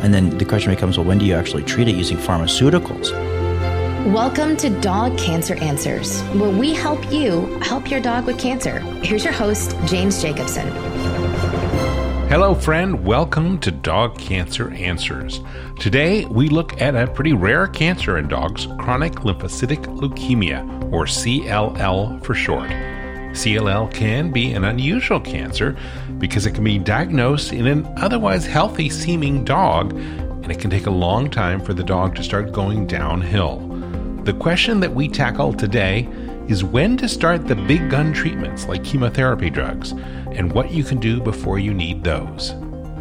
And then the question becomes well, when do you actually treat it using pharmaceuticals? Welcome to Dog Cancer Answers, where we help you help your dog with cancer. Here's your host, James Jacobson. Hello, friend. Welcome to Dog Cancer Answers. Today, we look at a pretty rare cancer in dogs chronic lymphocytic leukemia, or CLL for short. CLL can be an unusual cancer because it can be diagnosed in an otherwise healthy seeming dog, and it can take a long time for the dog to start going downhill. The question that we tackle today is when to start the big gun treatments like chemotherapy drugs and what you can do before you need those.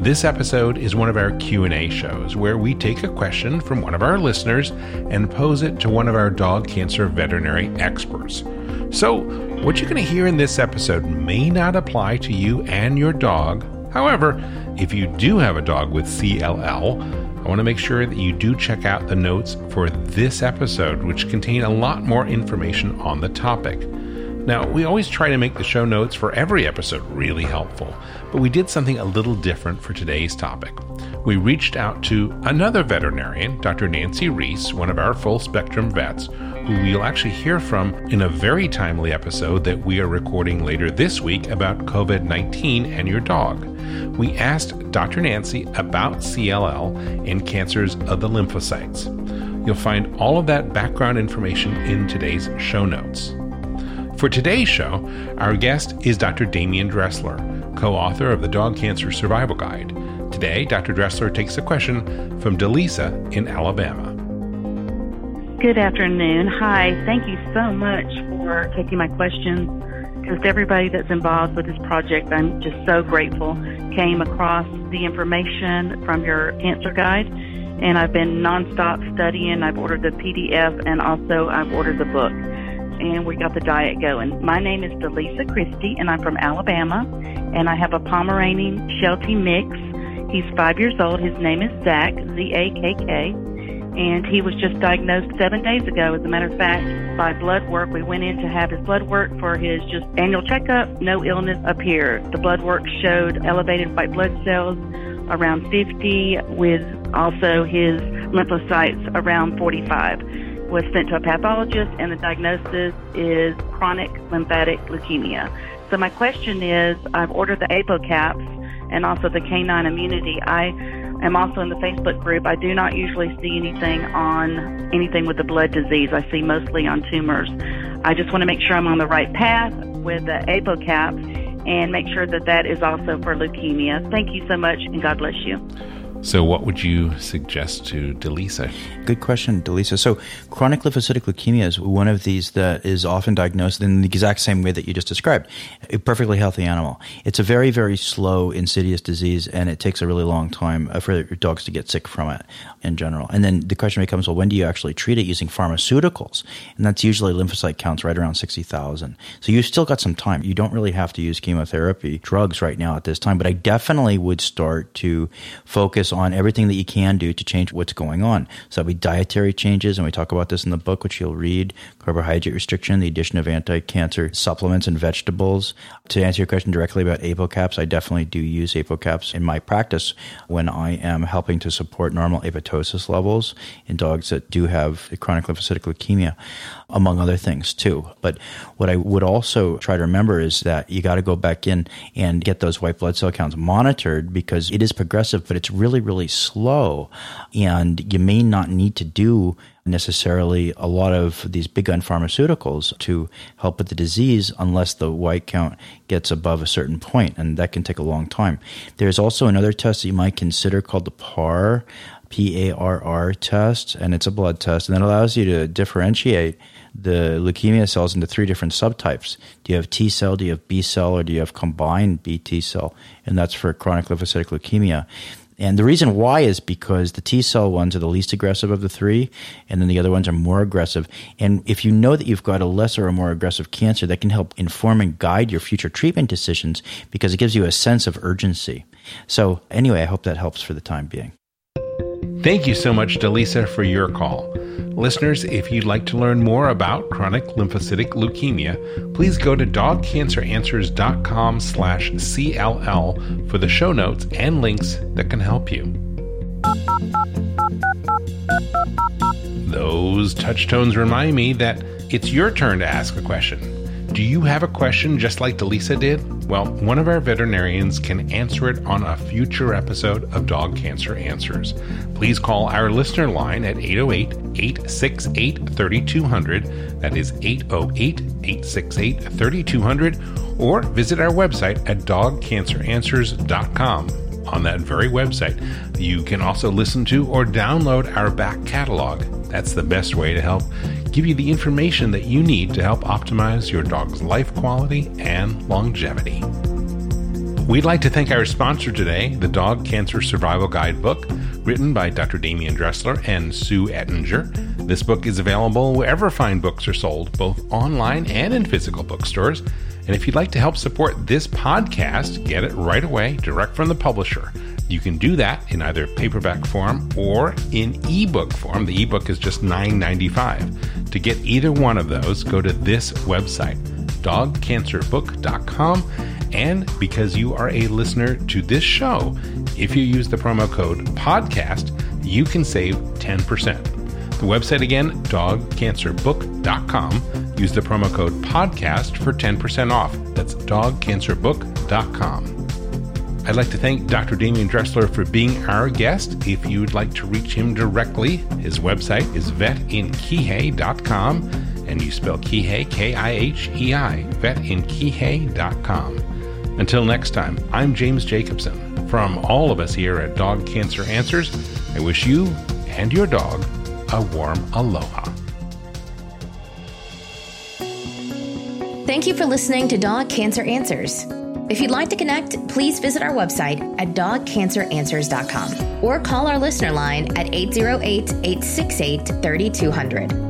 This episode is one of our Q&A shows where we take a question from one of our listeners and pose it to one of our dog cancer veterinary experts. So, what you're going to hear in this episode may not apply to you and your dog. However, if you do have a dog with CLL, I want to make sure that you do check out the notes for this episode, which contain a lot more information on the topic. Now, we always try to make the show notes for every episode really helpful, but we did something a little different for today's topic. We reached out to another veterinarian, Dr. Nancy Reese, one of our full spectrum vets, who we'll actually hear from in a very timely episode that we are recording later this week about COVID 19 and your dog. We asked Dr. Nancy about CLL and cancers of the lymphocytes. You'll find all of that background information in today's show notes. For today's show, our guest is Dr. Demian Dressler, co author of the Dog Cancer Survival Guide. Today, Dr. Dressler takes a question from Delisa in Alabama. Good afternoon. Hi. Thank you so much for taking my questions. Just everybody that's involved with this project, I'm just so grateful. Came across the information from your cancer guide, and I've been nonstop studying. I've ordered the PDF, and also I've ordered the book, and we got the diet going. My name is Delisa Christie, and I'm from Alabama, and I have a Pomeranian Sheltie mix. He's five years old. His name is Zach, Z A K K and he was just diagnosed seven days ago. As a matter of fact, by blood work, we went in to have his blood work for his just annual checkup. No illness appeared. The blood work showed elevated white blood cells around 50, with also his lymphocytes around 45. Was sent to a pathologist, and the diagnosis is chronic lymphatic leukemia. So my question is, I've ordered the ApoCaps and also the K9 Immunity. I am also in the Facebook group. I do not usually see anything on anything with the blood disease. I see mostly on tumors. I just want to make sure I'm on the right path with the ApoCap and make sure that that is also for leukemia. Thank you so much, and God bless you. So, what would you suggest to Delisa? Good question, Delisa. So, chronic lymphocytic leukemia is one of these that is often diagnosed in the exact same way that you just described a perfectly healthy animal. It's a very, very slow, insidious disease, and it takes a really long time uh, for your dogs to get sick from it in general. And then the question becomes well, when do you actually treat it using pharmaceuticals? And that's usually lymphocyte counts right around 60,000. So, you've still got some time. You don't really have to use chemotherapy drugs right now at this time, but I definitely would start to focus on everything that you can do to change what's going on. So that would be dietary changes, and we talk about this in the book, which you'll read, carbohydrate restriction, the addition of anti-cancer supplements and vegetables. To answer your question directly about apocaps, I definitely do use apocaps in my practice when I am helping to support normal apoptosis levels in dogs that do have chronic lymphocytic leukemia, among other things too. But what I would also try to remember is that you got to go back in and get those white blood cell counts monitored because it is progressive, but it's really, really slow. And you may not need to do necessarily a lot of these big gun pharmaceuticals to help with the disease unless the white count gets above a certain point, and that can take a long time. There's also another test that you might consider called the PAR, P A R R test, and it's a blood test, and that allows you to differentiate the leukemia cells into three different subtypes. Do you have T cell, do you have B cell, or do you have combined B T cell? And that's for chronic lymphocytic leukemia. And the reason why is because the T cell ones are the least aggressive of the three, and then the other ones are more aggressive. And if you know that you've got a lesser or more aggressive cancer, that can help inform and guide your future treatment decisions because it gives you a sense of urgency. So, anyway, I hope that helps for the time being. Thank you so much to Lisa for your call. Listeners, if you'd like to learn more about chronic lymphocytic leukemia, please go to dogcanceranswers.com slash CLL for the show notes and links that can help you. Those touch tones remind me that it's your turn to ask a question. Do you have a question just like Delisa did? Well, one of our veterinarians can answer it on a future episode of Dog Cancer Answers. Please call our listener line at 808 868 3200. That is 808 868 3200. Or visit our website at dogcanceranswers.com. On that very website, you can also listen to or download our back catalog. That's the best way to help give you the information that you need to help optimize your dog's life quality and longevity. We'd like to thank our sponsor today, the Dog Cancer Survival Guide book, written by Dr. Demian Dressler and Sue Ettinger. This book is available wherever fine books are sold, both online and in physical bookstores. And if you'd like to help support this podcast, get it right away, direct from the publisher. You can do that in either paperback form or in ebook form. The ebook is just $9.95. To get either one of those, go to this website, dogcancerbook.com. And because you are a listener to this show, if you use the promo code PODCAST, you can save 10%. The website again, dogcancerbook.com. Use the promo code PODCAST for 10% off. That's dogcancerbook.com. I'd like to thank Dr. Demian Dressler for being our guest. If you'd like to reach him directly, his website is vetinkihei.com, and you spell Kihei, K I H E I, vetinkihei.com. Until next time, I'm James Jacobson. From all of us here at Dog Cancer Answers, I wish you and your dog a warm aloha. Thank you for listening to Dog Cancer Answers. If you'd like to connect, please visit our website at dogcanceranswers.com or call our listener line at 808 868 3200.